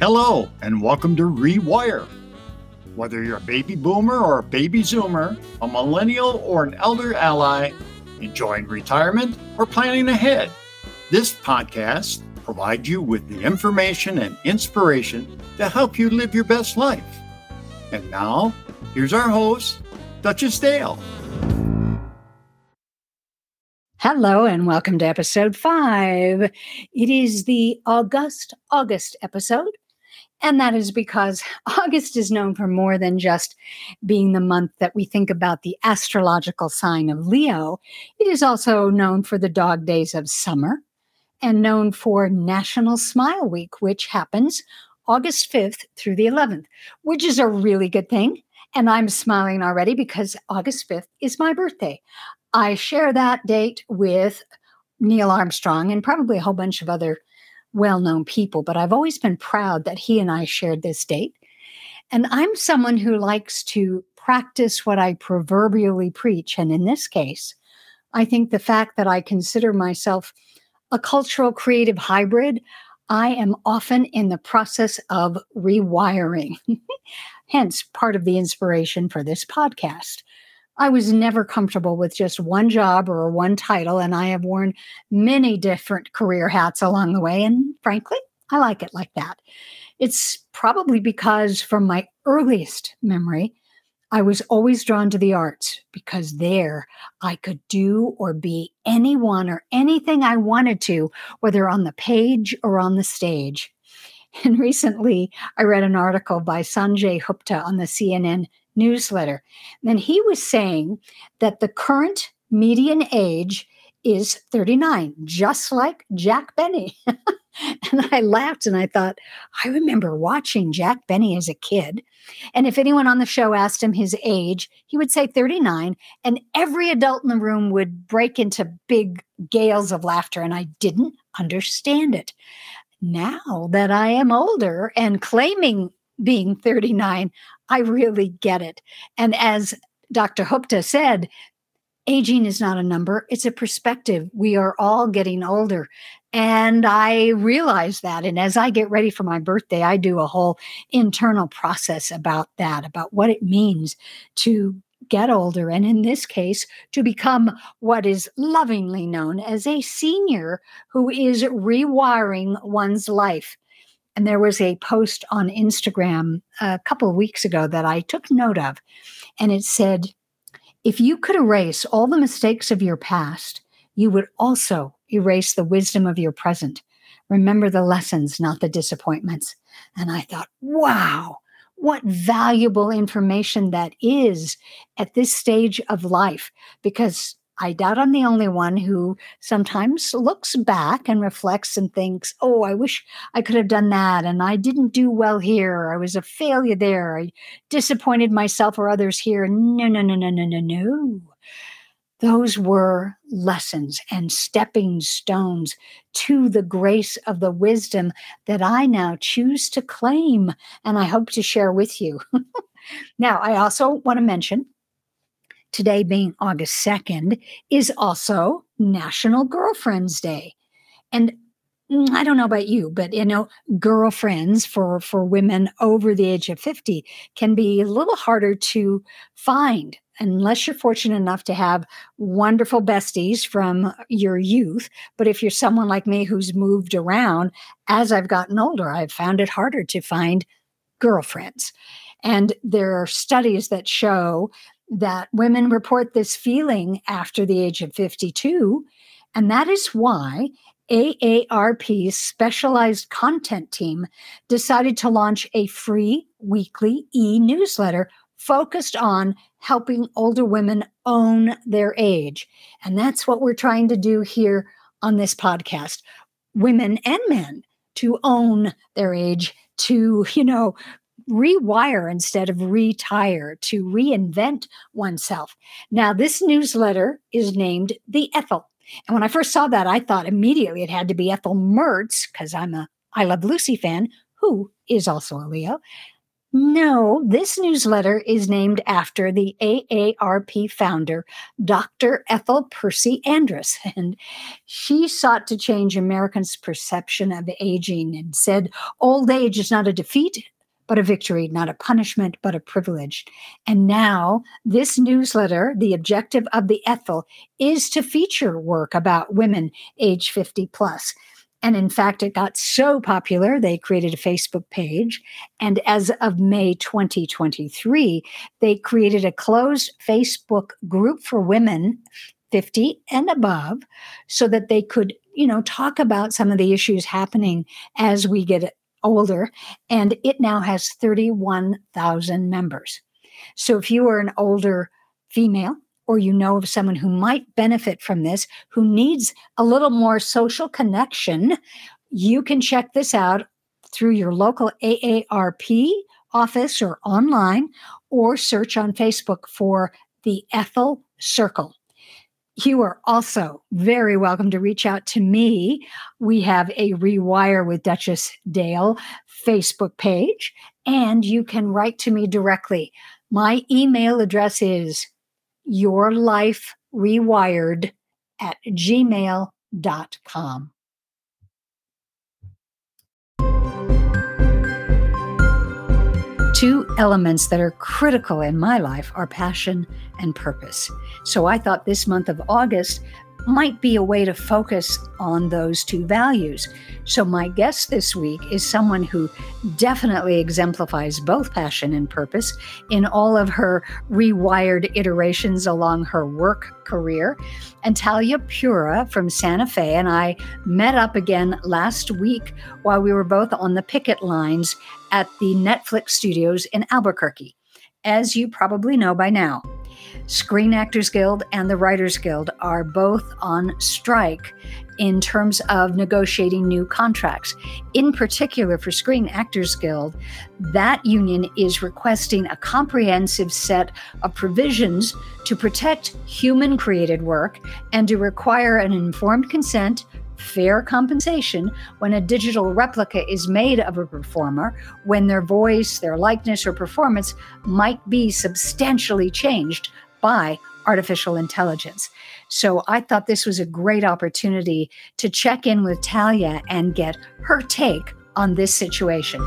Hello, and welcome to Rewire. Whether you're a baby boomer or a baby zoomer, a millennial or an elder ally, enjoying retirement or planning ahead, this podcast provides you with the information and inspiration to help you live your best life. And now, here's our host, Duchess Dale. Hello, and welcome to episode five. It is the August August episode, and that is because August is known for more than just being the month that we think about the astrological sign of Leo. It is also known for the dog days of summer and known for National Smile Week, which happens August 5th through the 11th, which is a really good thing. And I'm smiling already because August 5th is my birthday. I share that date with Neil Armstrong and probably a whole bunch of other well known people, but I've always been proud that he and I shared this date. And I'm someone who likes to practice what I proverbially preach. And in this case, I think the fact that I consider myself a cultural creative hybrid, I am often in the process of rewiring. Hence, part of the inspiration for this podcast. I was never comfortable with just one job or one title, and I have worn many different career hats along the way. And frankly, I like it like that. It's probably because from my earliest memory, I was always drawn to the arts because there I could do or be anyone or anything I wanted to, whether on the page or on the stage. And recently, I read an article by Sanjay Gupta on the CNN newsletter. And he was saying that the current median age is 39, just like Jack Benny. and I laughed and I thought, I remember watching Jack Benny as a kid. And if anyone on the show asked him his age, he would say 39. And every adult in the room would break into big gales of laughter. And I didn't understand it. Now that I am older and claiming being 39, I really get it. And as Dr. Gupta said, aging is not a number, it's a perspective. We are all getting older. And I realize that. And as I get ready for my birthday, I do a whole internal process about that, about what it means to get older. And in this case, to become what is lovingly known as a senior who is rewiring one's life. And there was a post on Instagram a couple of weeks ago that I took note of. And it said, if you could erase all the mistakes of your past, you would also erase the wisdom of your present. Remember the lessons, not the disappointments. And I thought, wow, what valuable information that is at this stage of life. Because I doubt I'm the only one who sometimes looks back and reflects and thinks, oh, I wish I could have done that. And I didn't do well here. I was a failure there. I disappointed myself or others here. No, no, no, no, no, no, no. Those were lessons and stepping stones to the grace of the wisdom that I now choose to claim and I hope to share with you. now, I also want to mention today being August 2nd, is also National Girlfriends Day. And mm, I don't know about you, but you know, girlfriends for for women over the age of 50 can be a little harder to find unless you're fortunate enough to have wonderful besties from your youth. But if you're someone like me who's moved around as I've gotten older, I've found it harder to find girlfriends. And there are studies that show that women report this feeling after the age of 52. And that is why AARP's specialized content team decided to launch a free weekly e newsletter focused on helping older women own their age. And that's what we're trying to do here on this podcast women and men to own their age, to, you know, rewire instead of retire, to reinvent oneself. Now, this newsletter is named The Ethel. And when I first saw that, I thought immediately it had to be Ethel Mertz, because I'm a I Love Lucy fan, who is also a Leo. No, this newsletter is named after the AARP founder, Dr. Ethel Percy Andrus. And she sought to change Americans' perception of aging and said old age is not a defeat, but a victory, not a punishment, but a privilege. And now, this newsletter, the objective of the Ethel, is to feature work about women age 50 plus. And in fact, it got so popular, they created a Facebook page. And as of May 2023, they created a closed Facebook group for women 50 and above so that they could, you know, talk about some of the issues happening as we get older. And it now has 31,000 members. So if you are an older female, or you know of someone who might benefit from this, who needs a little more social connection, you can check this out through your local AARP office or online, or search on Facebook for the Ethel Circle. You are also very welcome to reach out to me. We have a Rewire with Duchess Dale Facebook page, and you can write to me directly. My email address is your life rewired at gmail.com. Two elements that are critical in my life are passion and purpose. So I thought this month of August might be a way to focus on those two values. So, my guest this week is someone who definitely exemplifies both passion and purpose in all of her rewired iterations along her work career. And Talia Pura from Santa Fe and I met up again last week while we were both on the picket lines at the Netflix studios in Albuquerque. As you probably know by now, Screen Actors Guild and the Writers Guild are both on strike in terms of negotiating new contracts. In particular, for Screen Actors Guild, that union is requesting a comprehensive set of provisions to protect human created work and to require an informed consent fair compensation when a digital replica is made of a performer when their voice, their likeness, or performance might be substantially changed by artificial intelligence. So I thought this was a great opportunity to check in with Talia and get her take on this situation.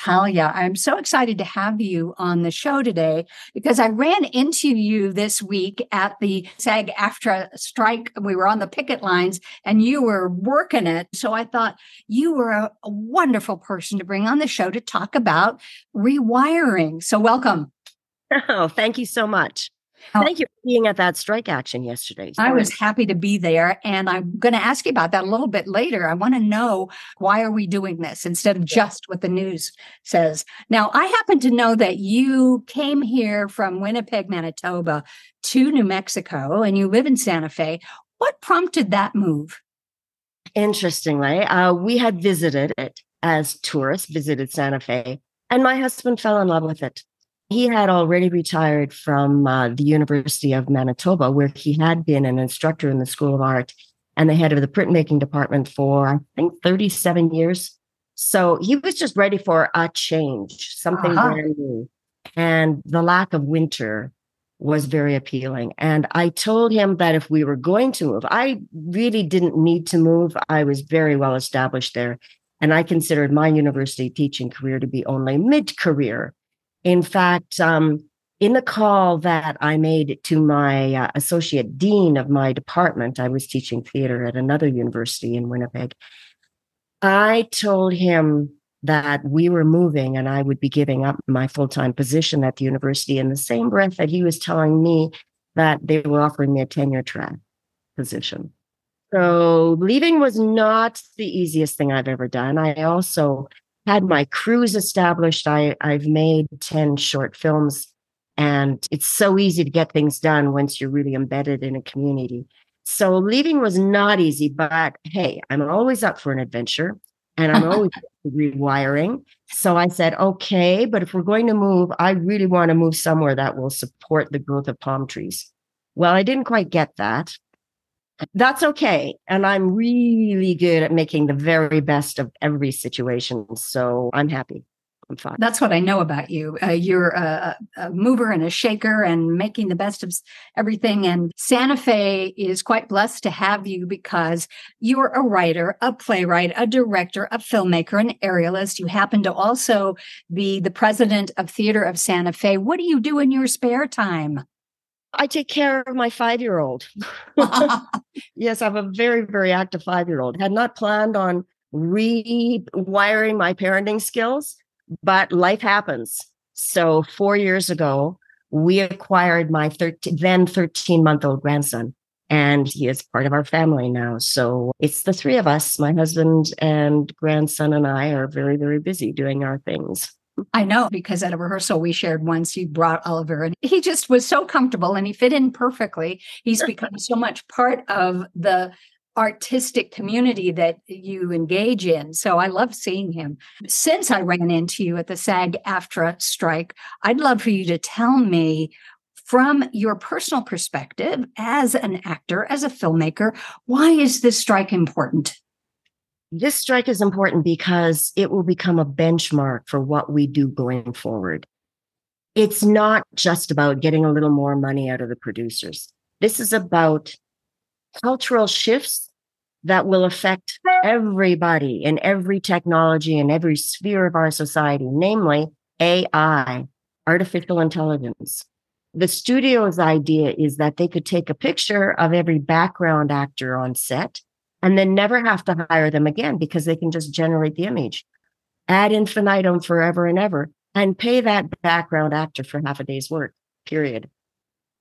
Talia, I'm so excited to have you on the show today because I ran into you this week at the SAG AFTRA strike. We were on the picket lines and you were working it. So I thought you were a, a wonderful person to bring on the show to talk about rewiring. So welcome. Oh, thank you so much. Thank you for being at that strike action yesterday. Sorry. I was happy to be there. And I'm going to ask you about that a little bit later. I want to know why are we doing this instead of just what the news says. Now, I happen to know that you came here from Winnipeg, Manitoba to New Mexico and you live in Santa Fe. What prompted that move? Interestingly, uh, we had visited it as tourists, visited Santa Fe, and my husband fell in love with it he had already retired from uh, the University of Manitoba, where he had been an instructor in the School of Art and the head of the printmaking department for, I think, 37 years. So he was just ready for a change, something uh-huh. brand new. And the lack of winter was very appealing. And I told him that if we were going to move, I really didn't need to move. I was very well established there. And I considered my university teaching career to be only mid career in fact, um, in the call that I made to my uh, associate dean of my department, I was teaching theater at another university in Winnipeg. I told him that we were moving and I would be giving up my full time position at the university in the same breath that he was telling me that they were offering me a tenure track position. So leaving was not the easiest thing I've ever done. I also had my crews established. I, I've made 10 short films, and it's so easy to get things done once you're really embedded in a community. So leaving was not easy, but hey, I'm always up for an adventure and I'm always rewiring. So I said, okay, but if we're going to move, I really want to move somewhere that will support the growth of palm trees. Well, I didn't quite get that. That's okay. And I'm really good at making the very best of every situation. So I'm happy. I'm fine. That's what I know about you. Uh, you're a, a, mover and a shaker and making the best of everything. And Santa Fe is quite blessed to have you because you're a writer, a playwright, a director, a filmmaker, an aerialist. You happen to also be the president of Theater of Santa Fe. What do you do in your spare time? I take care of my five year old. yes, I have a very, very active five year old. Had not planned on rewiring my parenting skills, but life happens. So, four years ago, we acquired my 13, then 13 month old grandson, and he is part of our family now. So, it's the three of us, my husband and grandson, and I are very, very busy doing our things. I know because at a rehearsal we shared once you brought Oliver and he just was so comfortable and he fit in perfectly. He's become so much part of the artistic community that you engage in. So I love seeing him. Since I ran into you at the SAG AFTRA strike, I'd love for you to tell me from your personal perspective as an actor, as a filmmaker, why is this strike important? This strike is important because it will become a benchmark for what we do going forward. It's not just about getting a little more money out of the producers. This is about cultural shifts that will affect everybody in every technology and every sphere of our society, namely AI, artificial intelligence. The studio's idea is that they could take a picture of every background actor on set and then never have to hire them again because they can just generate the image. Ad infinitum forever and ever and pay that background actor for half a day's work period.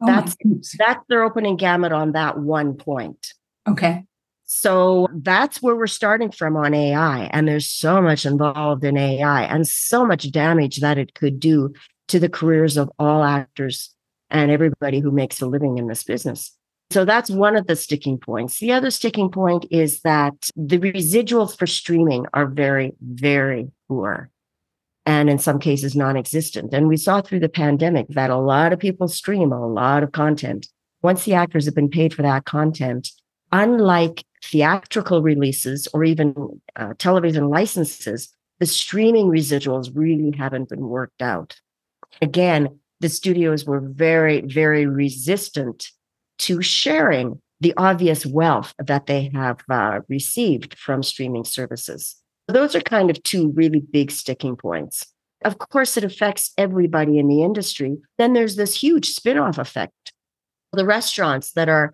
Oh that's that's their opening gamut on that one point. Okay. So that's where we're starting from on ai and there's so much involved in ai and so much damage that it could do to the careers of all actors and everybody who makes a living in this business so that's one of the sticking points. The other sticking point is that the residuals for streaming are very, very poor and in some cases non existent. And we saw through the pandemic that a lot of people stream a lot of content. Once the actors have been paid for that content, unlike theatrical releases or even uh, television licenses, the streaming residuals really haven't been worked out. Again, the studios were very, very resistant to sharing the obvious wealth that they have uh, received from streaming services. Those are kind of two really big sticking points. Of course, it affects everybody in the industry. Then there's this huge spin-off effect. The restaurants that are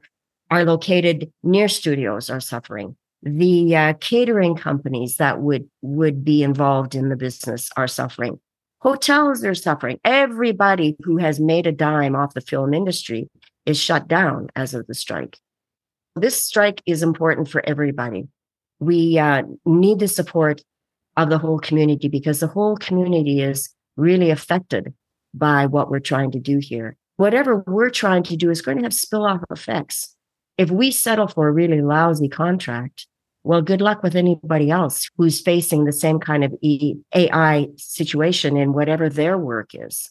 are located near studios are suffering. The uh, catering companies that would would be involved in the business are suffering. Hotels are suffering. Everybody who has made a dime off the film industry is shut down as of the strike. This strike is important for everybody. We uh, need the support of the whole community because the whole community is really affected by what we're trying to do here. Whatever we're trying to do is going to have spill off effects. If we settle for a really lousy contract, well, good luck with anybody else who's facing the same kind of AI situation in whatever their work is.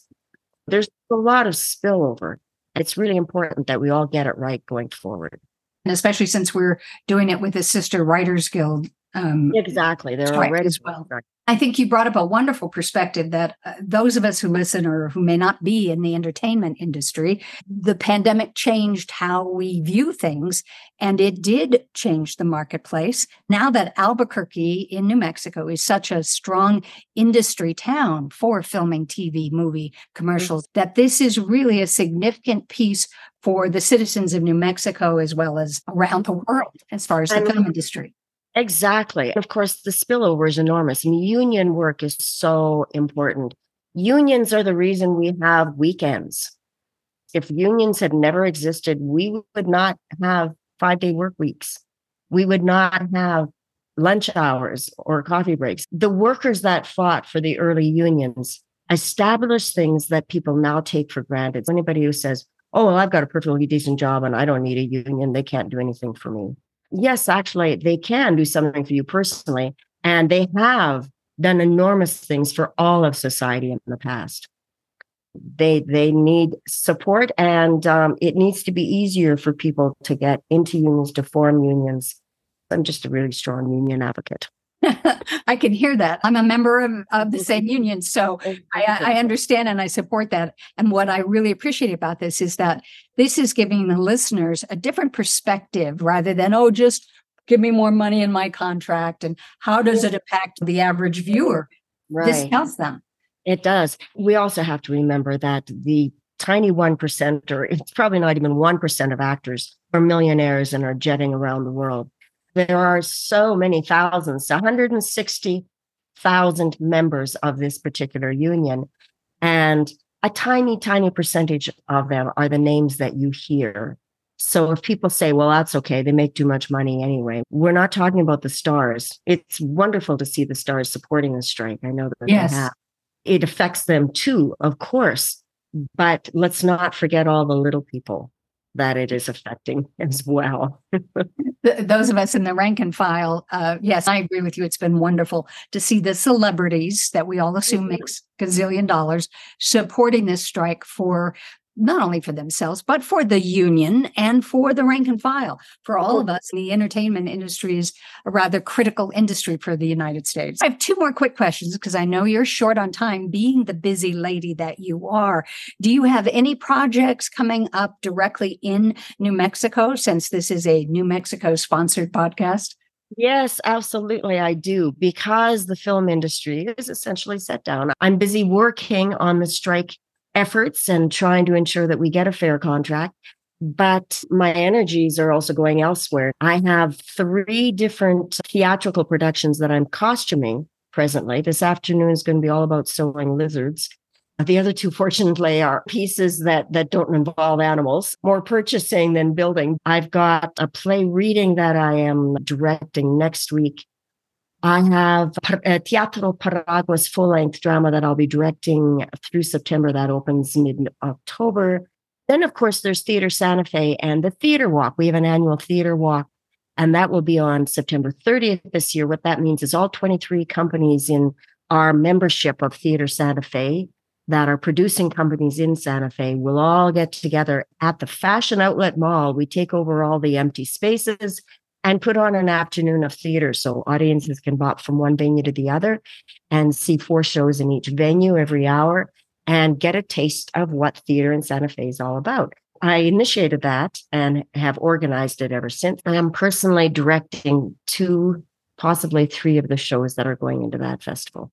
There's a lot of spillover it's really important that we all get it right going forward. And especially since we're doing it with the Sister Writers Guild. Um, exactly. They're already as well. I think you brought up a wonderful perspective that uh, those of us who listen or who may not be in the entertainment industry, the pandemic changed how we view things and it did change the marketplace. Now that Albuquerque in New Mexico is such a strong industry town for filming TV, movie, commercials, mm-hmm. that this is really a significant piece for the citizens of New Mexico as well as around the world as far as the film industry. Exactly. Of course, the spillover is enormous. And union work is so important. Unions are the reason we have weekends. If unions had never existed, we would not have five day work weeks. We would not have lunch hours or coffee breaks. The workers that fought for the early unions established things that people now take for granted. Anybody who says, oh, well, I've got a perfectly decent job and I don't need a union, they can't do anything for me yes, actually, they can do something for you personally. And they have done enormous things for all of society in the past. They they need support, and um, it needs to be easier for people to get into unions to form unions. I'm just a really strong union advocate. I can hear that. I'm a member of, of the same mm-hmm. union. So oh, I, I, understand and I support that. And what I really appreciate about this is that this is giving the listeners a different perspective rather than, oh, just give me more money in my contract. And how does it impact the average viewer? Right. This helps them. It does. We also have to remember that the tiny 1%, or it's probably not even 1% of actors, are millionaires and are jetting around the world. There are so many thousands, 160,000 members of this particular union. And a tiny, tiny percentage of them are the names that you hear. So if people say, well, that's okay, they make too much money anyway, we're not talking about the stars. It's wonderful to see the stars supporting the strike. I know that yes. It affects them too, of course. But let's not forget all the little people that it is affecting as well. Those of us in the rank and file, uh, yes, I agree with you. It's been wonderful to see the celebrities that we all assume mm-hmm. makes gazillion dollars supporting this strike for not only for themselves, but for the union and for the rank and file. For all of oh. us, the entertainment industry is a rather critical industry for the United States. I have two more quick questions because I know you're short on time, being the busy lady that you are. Do you have any projects coming up directly in New Mexico since this is a New Mexico sponsored podcast? Yes, absolutely. I do. Because the film industry is essentially set down, I'm busy working on the strike efforts and trying to ensure that we get a fair contract. But my energies are also going elsewhere. I have three different theatrical productions that I'm costuming presently. This afternoon is going to be all about sewing lizards. The other two, fortunately, are pieces that that don't involve animals, more purchasing than building. I've got a play reading that I am directing next week I have Teatro Paraguas full length drama that I'll be directing through September. That opens mid October. Then, of course, there's Theater Santa Fe and the Theater Walk. We have an annual theater walk, and that will be on September 30th this year. What that means is all 23 companies in our membership of Theater Santa Fe that are producing companies in Santa Fe will all get together at the Fashion Outlet Mall. We take over all the empty spaces and put on an afternoon of theater so audiences can bop from one venue to the other and see four shows in each venue every hour and get a taste of what theater in Santa Fe is all about. I initiated that and have organized it ever since. I am personally directing two, possibly three of the shows that are going into that festival.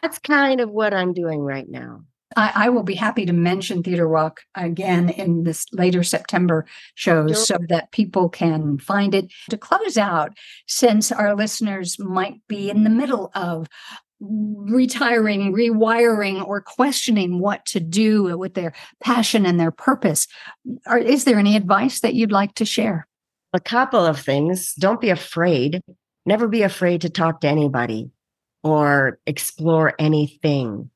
That's kind of what I'm doing right now. I, I, will be happy to mention Theater Walk again in this later September shows sure. so that people can find it. To close out, since our listeners might be in the middle of retiring, rewiring, or questioning what to do with their passion and their purpose, are, is there any advice that you'd like to share? A couple of things. Don't be afraid. Never be afraid to talk to anybody or explore anything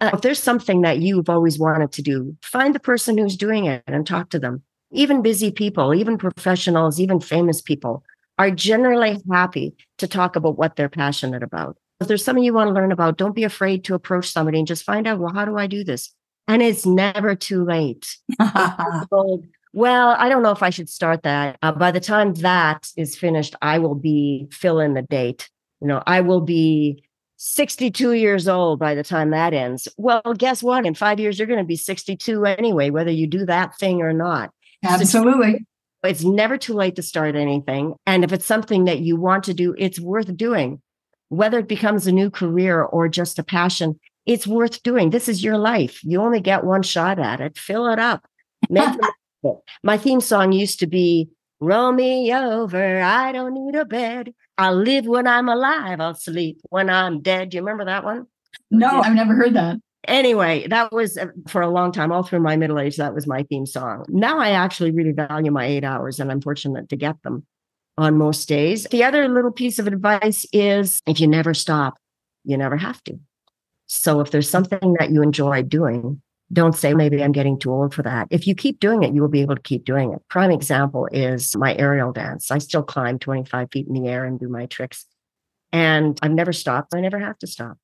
uh, if there's something that you've always wanted to do, find the person who's doing it and talk to them. Even busy people, even professionals, even famous people are generally happy to talk about what they're passionate about. If there's something you want to learn about, don't be afraid to approach somebody and just find out, well, how do I do this? And it's never too late. well, I don't know if I should start that. Uh, by the time that is finished, I will be fill in the date. You know, I will be 62 years old by the time that ends. Well, guess what? In five years, you're going to be 62 anyway, whether you do that thing or not. Absolutely. So it's never too late to start anything. And if it's something that you want to do, it's worth doing. Whether it becomes a new career or just a passion, it's worth doing. This is your life. You only get one shot at it. Fill it up. Make it. My theme song used to be Roll me over. I don't need a bed. I'll live when I'm alive. I'll sleep when I'm dead. Do you remember that one? No, I've never heard that. Anyway, that was uh, for a long time, all through my middle age, that was my theme song. Now I actually really value my eight hours and I'm fortunate to get them on most days. The other little piece of advice is if you never stop, you never have to. So if there's something that you enjoy doing, don't say maybe I'm getting too old for that. If you keep doing it, you will be able to keep doing it. Prime example is my aerial dance. I still climb 25 feet in the air and do my tricks. And I've never stopped. I never have to stop.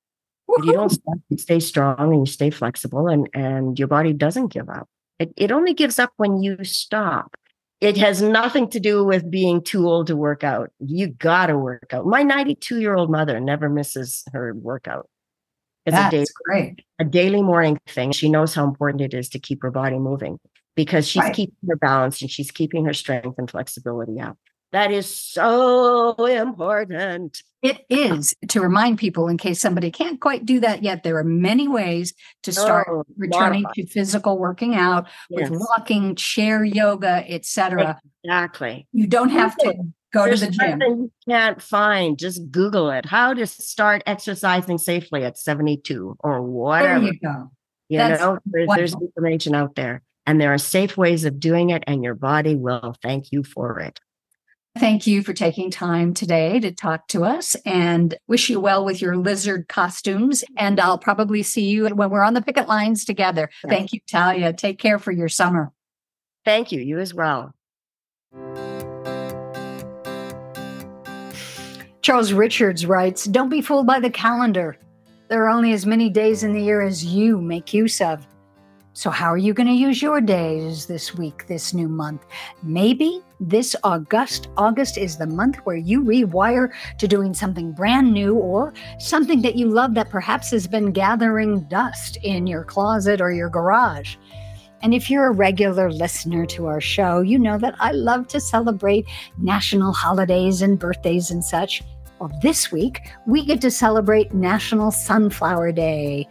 But you don't stop, you stay strong and you stay flexible and, and your body doesn't give up. It, it only gives up when you stop. It has nothing to do with being too old to work out. You got to work out. My 92 year old mother never misses her workout. It's That's a, day, great. a daily morning thing. She knows how important it is to keep her body moving because she's right. keeping her balance and she's keeping her strength and flexibility up. That is so important. It is to remind people in case somebody can't quite do that yet. There are many ways to start oh, returning to physical working out yes. with walking, chair yoga, etc. Exactly. You don't have to go There's to the gym. You can't find. Just Google it. How to start exercising safely at 72 or whatever. There you go. You That's know, there's, there's information out there, and there are safe ways of doing it, and your body will thank you for it. Thank you for taking time today to talk to us and wish you well with your lizard costumes. And I'll probably see you when we're on the picket lines together. Thank you, Talia. Take care for your summer. Thank you. You as well. Charles Richards writes Don't be fooled by the calendar. There are only as many days in the year as you make use of. So, how are you going to use your days this week, this new month? Maybe this August, August is the month where you rewire to doing something brand new or something that you love that perhaps has been gathering dust in your closet or your garage. And if you're a regular listener to our show, you know that I love to celebrate national holidays and birthdays and such. Well, this week we get to celebrate National Sunflower Day.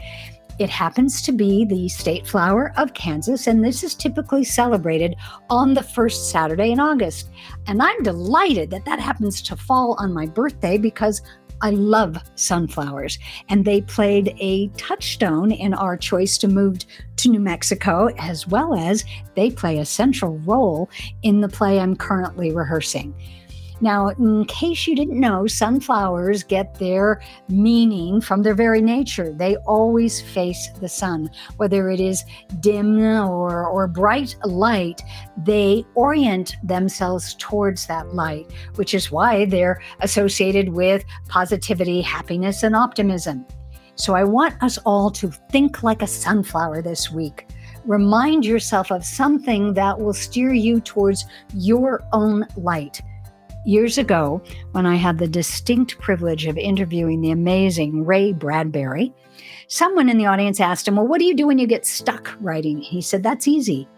It happens to be the state flower of Kansas, and this is typically celebrated on the first Saturday in August. And I'm delighted that that happens to fall on my birthday because I love sunflowers. And they played a touchstone in our choice to move to New Mexico, as well as they play a central role in the play I'm currently rehearsing. Now, in case you didn't know, sunflowers get their meaning from their very nature. They always face the sun, whether it is dim or, or bright light, they orient themselves towards that light, which is why they're associated with positivity, happiness, and optimism. So I want us all to think like a sunflower this week remind yourself of something that will steer you towards your own light. Years ago, when I had the distinct privilege of interviewing the amazing Ray Bradbury, someone in the audience asked him, Well, what do you do when you get stuck writing? He said, That's easy.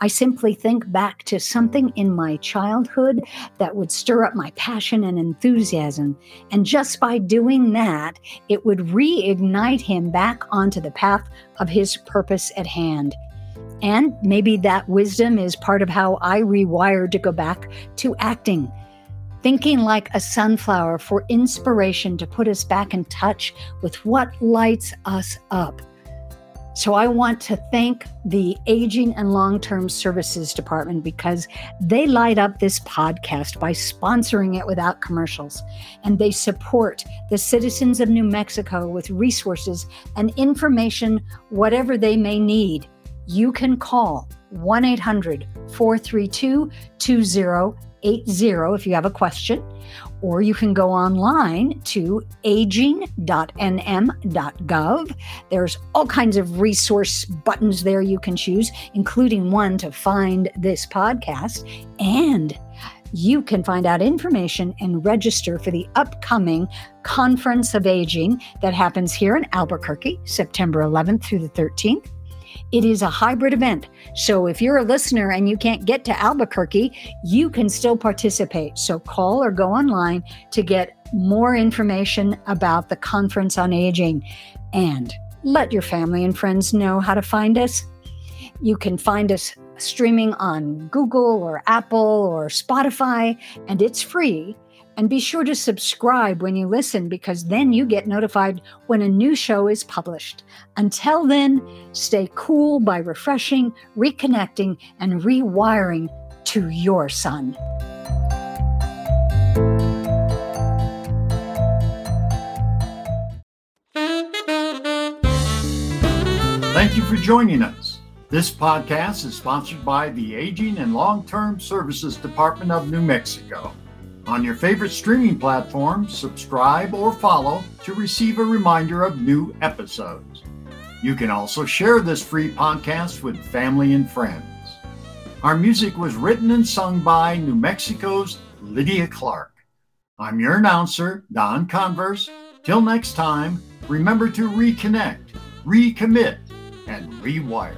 I simply think back to something in my childhood that would stir up my passion and enthusiasm. And just by doing that, it would reignite him back onto the path of his purpose at hand. And maybe that wisdom is part of how I rewired to go back to acting thinking like a sunflower for inspiration to put us back in touch with what lights us up. So, I want to thank the Aging and Long Term Services Department because they light up this podcast by sponsoring it without commercials. And they support the citizens of New Mexico with resources and information, whatever they may need. You can call 1 800 432 80 if you have a question, or you can go online to aging.nm.gov. There's all kinds of resource buttons there you can choose, including one to find this podcast. And you can find out information and register for the upcoming Conference of Aging that happens here in Albuquerque, September 11th through the 13th. It is a hybrid event. So if you're a listener and you can't get to Albuquerque, you can still participate. So call or go online to get more information about the Conference on Aging and let your family and friends know how to find us. You can find us streaming on Google or Apple or Spotify, and it's free. And be sure to subscribe when you listen because then you get notified when a new show is published. Until then, stay cool by refreshing, reconnecting, and rewiring to your sun. Thank you for joining us. This podcast is sponsored by the Aging and Long Term Services Department of New Mexico. On your favorite streaming platform, subscribe or follow to receive a reminder of new episodes. You can also share this free podcast with family and friends. Our music was written and sung by New Mexico's Lydia Clark. I'm your announcer, Don Converse. Till next time, remember to reconnect, recommit, and rewire.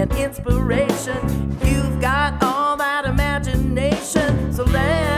and inspiration. You've got all that imagination, so let